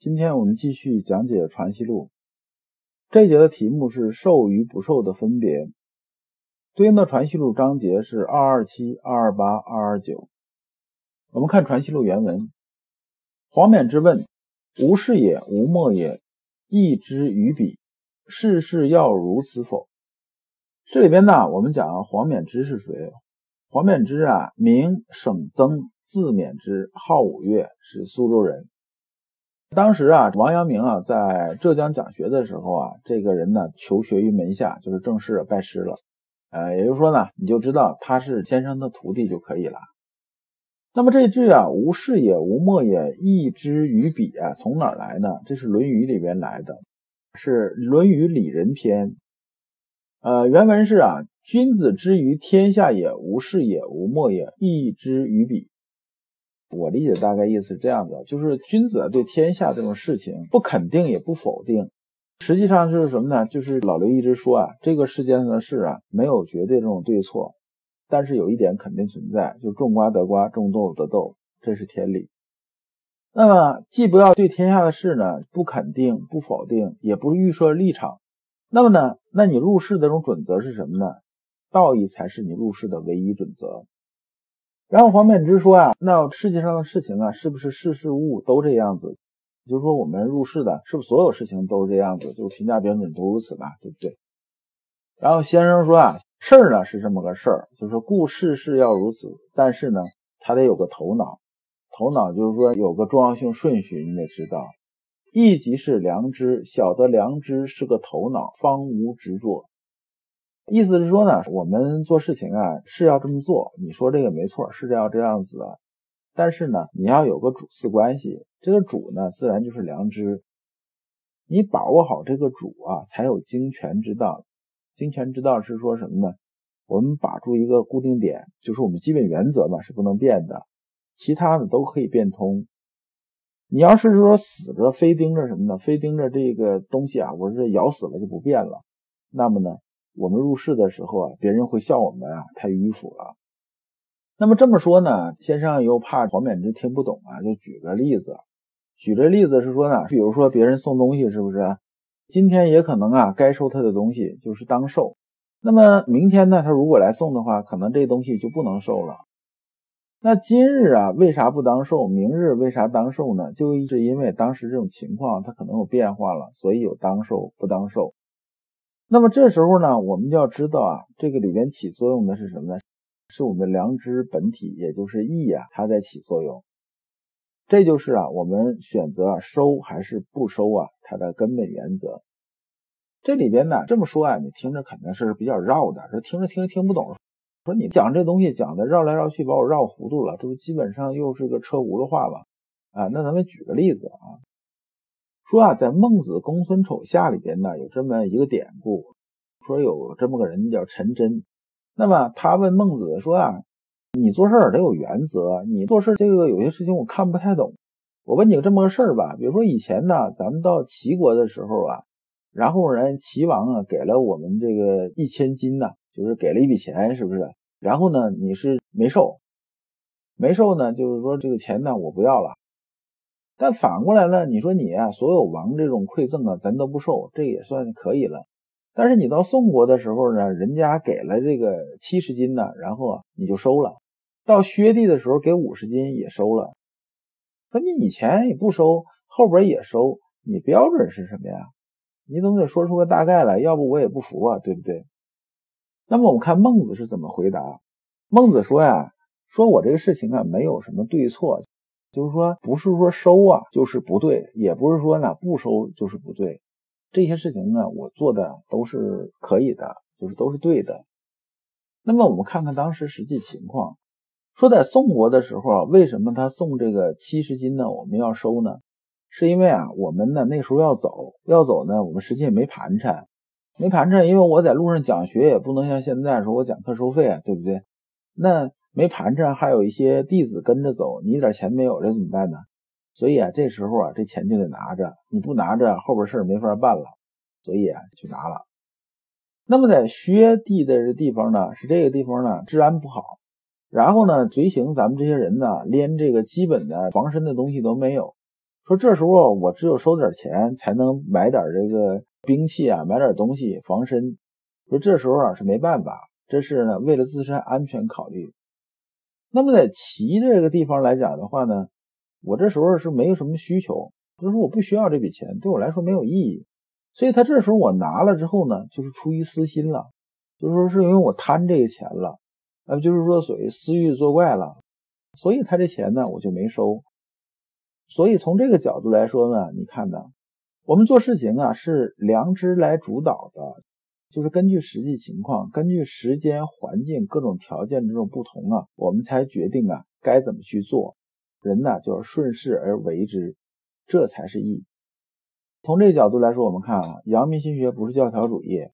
今天我们继续讲解《传习录》，这一节的题目是“受与不受的分别”，对应的《传习录》章节是二二七、二二八、二二九。我们看《传习录》原文：“黄冕之问：无是也，无莫也，义之于彼，世事要如此否？”这里边呢，我们讲黄冕之是谁？黄冕之啊，名省曾，字冕之，号五岳，是苏州人。当时啊，王阳明啊在浙江讲学的时候啊，这个人呢求学于门下，就是正式拜师了。呃，也就是说呢，你就知道他是先生的徒弟就可以了。那么这句啊，无事也，无莫也，义之于彼啊，从哪儿来呢？这是《论语》里边来的，是《论语里仁篇》。呃，原文是啊，君子之于天下也，无事也，无莫也，义之于彼。我理解大概意思是这样的，就是君子对天下这种事情不肯定也不否定，实际上就是什么呢？就是老刘一直说啊，这个世界上的事啊，没有绝对这种对错，但是有一点肯定存在，就种瓜得瓜，种豆得豆，这是天理。那么既不要对天下的事呢不肯定不否定，也不预设立场，那么呢，那你入世的这种准则是什么呢？道义才是你入世的唯一准则。然后黄冕之说啊，那世界上的事情啊，是不是事事物物都这样子？就是说我们入世的，是不是所有事情都是这样子？就是评价标准都如此吧，对不对？然后先生说啊，事儿呢是这么个事儿，就是故事事要如此，但是呢，他得有个头脑，头脑就是说有个重要性顺序，你得知道，一即是良知，晓得良知是个头脑，方无执着。意思是说呢，我们做事情啊是要这么做，你说这个没错，是要这样子的。但是呢，你要有个主次关系，这个主呢自然就是良知。你把握好这个主啊，才有精权之道。精权之道是说什么呢？我们把住一个固定点，就是我们基本原则嘛，是不能变的，其他的都可以变通。你要是说死着非盯着什么呢？非盯着这个东西啊，我是咬死了就不变了，那么呢？我们入世的时候啊，别人会笑我们啊太迂腐了。那么这么说呢，先生又怕黄冕之听不懂啊，就举个例子。举这例子是说呢，比如说别人送东西，是不是？今天也可能啊，该收他的东西就是当受。那么明天呢，他如果来送的话，可能这东西就不能受了。那今日啊，为啥不当受？明日为啥当受呢？就是因为当时这种情况它可能有变化了，所以有当受不当受。那么这时候呢，我们就要知道啊，这个里边起作用的是什么呢？是我们良知本体，也就是义啊，它在起作用。这就是啊，我们选择收还是不收啊，它的根本原则。这里边呢，这么说啊，你听着肯定是比较绕的，这听着听着听不懂。说你讲这东西讲的绕来绕去，把我绕糊涂了，这不基本上又是个车轱辘话吗？啊，那咱们举个例子啊。说啊，在《孟子公孙丑下》里边呢，有这么一个典故，说有这么个人叫陈真。那么他问孟子说啊，你做事得有原则，你做事这个有些事情我看不太懂。我问你这么个事儿吧，比如说以前呢，咱们到齐国的时候啊，然后人齐王啊给了我们这个一千金呢，就是给了一笔钱，是不是？然后呢，你是没受，没受呢，就是说这个钱呢我不要了。但反过来呢？你说你啊，所有王这种馈赠啊，咱都不受，这也算可以了。但是你到宋国的时候呢，人家给了这个七十斤呢，然后你就收了；到薛地的时候给五十斤也收了。说你以前也不收，后边也收，你标准是什么呀？你总得说出个大概来，要不我也不服啊，对不对？那么我们看孟子是怎么回答。孟子说呀，说我这个事情啊，没有什么对错。就是说，不是说收啊就是不对，也不是说呢不收就是不对。这些事情呢，我做的都是可以的，就是都是对的。那么我们看看当时实际情况，说在宋国的时候啊，为什么他送这个七十斤呢？我们要收呢？是因为啊，我们呢那时候要走，要走呢，我们实际也没盘缠，没盘缠，因为我在路上讲学也不能像现在说我讲课收费啊，对不对？那没盘缠，还有一些弟子跟着走，你一点钱没有，这怎么办呢？所以啊，这时候啊，这钱就得拿着，你不拿着，后边事儿没法办了。所以啊，就拿了。那么在薛地的这地方呢，是这个地方呢，治安不好。然后呢，随行咱们这些人呢，连这个基本的防身的东西都没有。说这时候我只有收点钱，才能买点这个兵器啊，买点东西防身。说这时候啊是没办法，这是呢为了自身安全考虑。那么在齐这个地方来讲的话呢，我这时候是没有什么需求，就是我不需要这笔钱，对我来说没有意义。所以他这时候我拿了之后呢，就是出于私心了，就是说是因为我贪这个钱了，呃，就是说所谓私欲作怪了，所以他这钱呢我就没收。所以从这个角度来说呢，你看呢，我们做事情啊是良知来主导的，就是根据实际情况、根据时间环境各种条件这种不同啊，我们才决定啊该怎么去做。人呢就是顺势而为之，这才是义。从这个角度来说，我们看啊，阳明心学不是教条主义，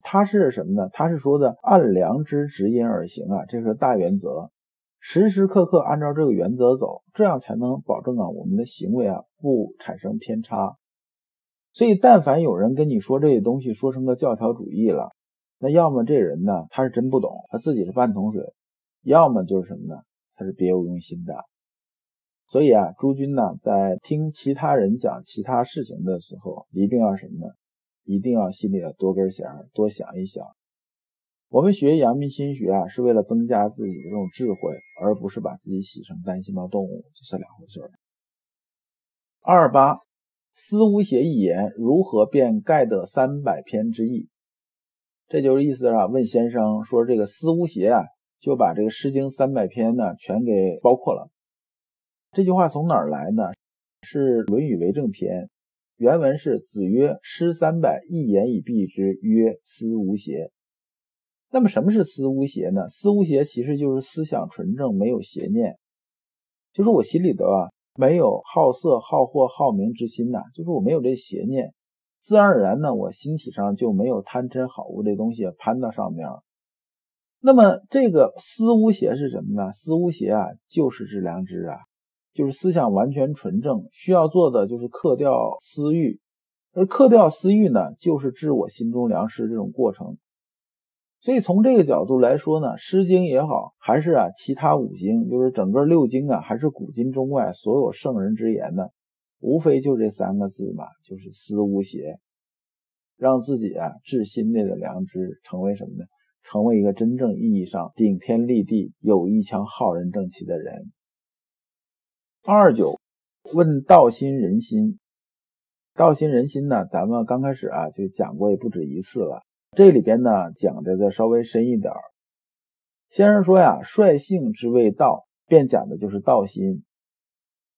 它是什么呢？它是说的按良知指引而行啊，这是个大原则，时时刻刻按照这个原则走，这样才能保证啊我们的行为啊不产生偏差。所以，但凡有人跟你说这些东西说成个教条主义了，那要么这人呢他是真不懂，他自己是半桶水；要么就是什么呢？他是别有用心的。所以啊，诸君呢，在听其他人讲其他事情的时候，一定要什么呢？一定要心里要多根弦，多想一想。我们学阳明心学啊，是为了增加自己的这种智慧，而不是把自己洗成单细胞动物，这是两回事。二八，思无邪一言，如何便盖得三百篇之意？这就是意思啊。问先生说，这个思无邪啊，就把这个《诗经》三百篇呢，全给包括了。这句话从哪儿来呢？是《论语为政篇》，原文是：“子曰：诗三百，一言以蔽之，曰思无邪。”那么什么是思无邪呢？思无邪其实就是思想纯正，没有邪念，就是我心里头啊没有好色、好货、好名之心呐，就是我没有这邪念，自然而然呢，我心体上就没有贪嗔好恶这东西攀到上面。那么这个思无邪是什么呢？思无邪啊，就是致良知啊。就是思想完全纯正，需要做的就是克掉私欲，而克掉私欲呢，就是治我心中良师这种过程。所以从这个角度来说呢，《诗经》也好，还是啊其他五经，就是整个六经啊，还是古今中外所有圣人之言呢，无非就这三个字嘛，就是思无邪，让自己啊至心内的良知，成为什么呢？成为一个真正意义上顶天立地、有一腔浩然正气的人。二九问道心人心，道心人心呢？咱们刚开始啊就讲过也不止一次了。这里边呢讲的再稍微深一点。先生说呀，率性之谓道，便讲的就是道心。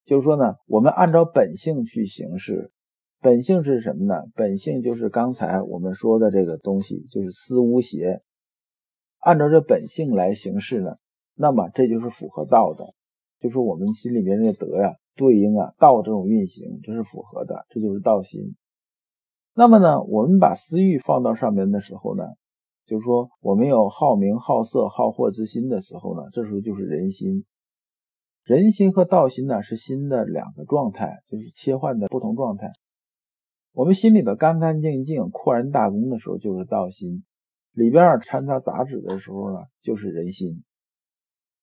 就是说呢，我们按照本性去行事。本性是什么呢？本性就是刚才我们说的这个东西，就是思无邪。按照这本性来行事呢，那么这就是符合道的。就是我们心里面这个德呀，对应啊道这种运行，这是符合的，这就是道心。那么呢，我们把私欲放到上面的时候呢，就是说我们有好名、好色、好货之心的时候呢，这时候就是人心。人心和道心呢是心的两个状态，就是切换的不同状态。我们心里的干干净净、阔然大公的时候就是道心，里边掺杂杂质的时候呢就是人心。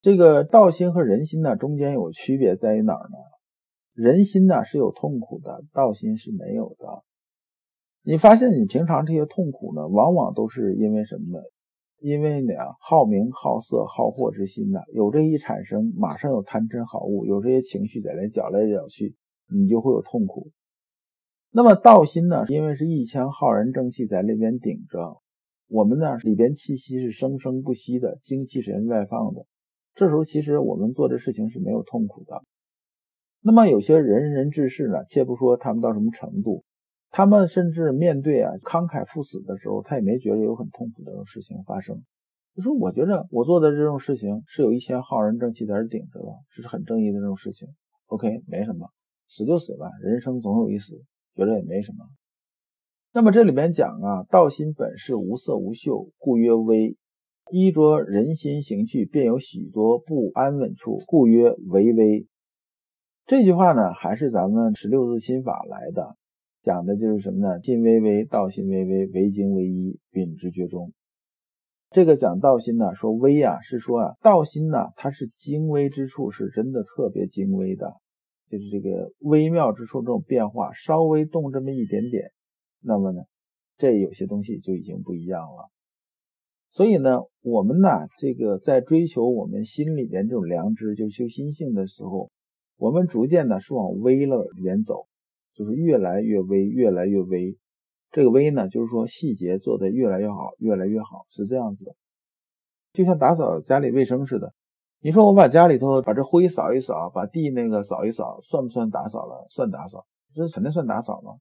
这个道心和人心呢，中间有区别在于哪儿呢？人心呢是有痛苦的，道心是没有的。你发现你平常这些痛苦呢，往往都是因为什么呢？因为呢，好名、好色、好货之心呢，有这一产生，马上有贪嗔好恶，有这些情绪在那搅来搅去，你就会有痛苦。那么道心呢，因为是一腔浩然正气在那边顶着，我们呢里边气息是生生不息的，精气神外放的。这时候其实我们做的事情是没有痛苦的。那么有些仁人志士呢，且不说他们到什么程度，他们甚至面对啊慷慨赴死的时候，他也没觉得有很痛苦的这种事情发生。就说我觉得我做的这种事情是有一些浩然正气在这顶着的，这是很正义的这种事情。OK，没什么。死就死了，人生总有一死，觉得也没什么。那么这里面讲啊，道心本是无色无嗅，故曰微。衣着人心行去，便有许多不安稳处，故曰为微。这句话呢，还是咱们十六字心法来的，讲的就是什么呢？心微微，道心微微，唯精为一，秉之绝中。这个讲道心呢，说微啊，是说啊，道心呢，它是精微之处，是真的特别精微的，就是这个微妙之处，这种变化稍微动这么一点点，那么呢，这有些东西就已经不一样了。所以呢，我们呢，这个在追求我们心里边这种良知，就修心性的时候，我们逐渐呢是往微了里边走，就是越来越微，越来越微。这个微呢，就是说细节做得越来越好，越来越好，是这样子的。就像打扫家里卫生似的，你说我把家里头把这灰扫一扫，把地那个扫一扫，算不算打扫了？算打扫，这肯定算打扫嘛。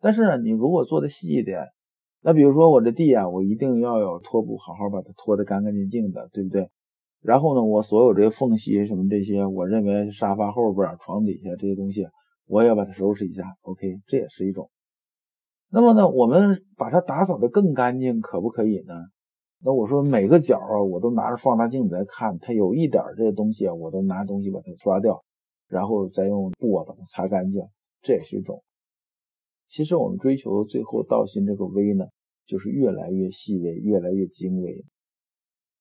但是呢，你如果做的细一点。那比如说我这地啊，我一定要有拖布，好好把它拖得干干净净的，对不对？然后呢，我所有这些缝隙什么这些，我认为沙发后边、床底下这些东西，我也要把它收拾一下。OK，这也是一种。那么呢，我们把它打扫得更干净，可不可以呢？那我说每个角啊，我都拿着放大镜在看，它有一点这些东西啊，我都拿东西把它刷掉，然后再用布啊把它擦干净，这也是一种。其实我们追求最后道心这个微呢。就是越来越细微，越来越精微，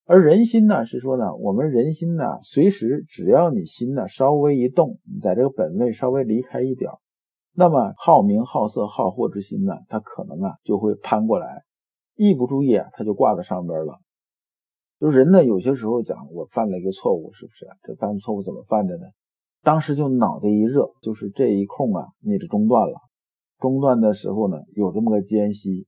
而人心呢，是说呢，我们人心呢，随时只要你心呢稍微一动，你在这个本位稍微离开一点，那么好名好色好货之心呢，它可能啊就会攀过来，一不注意啊，它就挂在上边了。就人呢，有些时候讲我犯了一个错误，是不是？这犯错误怎么犯的呢？当时就脑袋一热，就是这一空啊，你就中断了。中断的时候呢，有这么个间隙。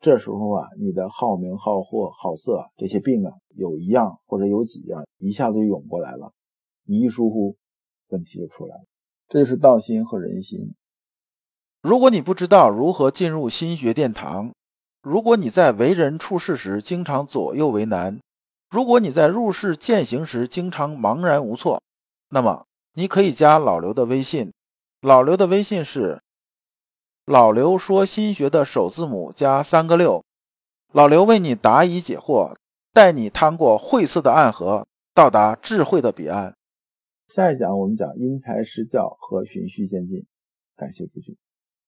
这时候啊，你的好名、好货、好色这些病啊，有一样或者有几样，一下子就涌过来了，你一疏忽，问题就出来了。这是道心和人心。如果你不知道如何进入心学殿堂，如果你在为人处事时经常左右为难，如果你在入世践行时经常茫然无措，那么你可以加老刘的微信，老刘的微信是。老刘说：“心学的首字母加三个六，老刘为你答疑解惑，带你趟过晦涩的暗河，到达智慧的彼岸。”下一讲我们讲因材施教和循序渐进。感谢咨询。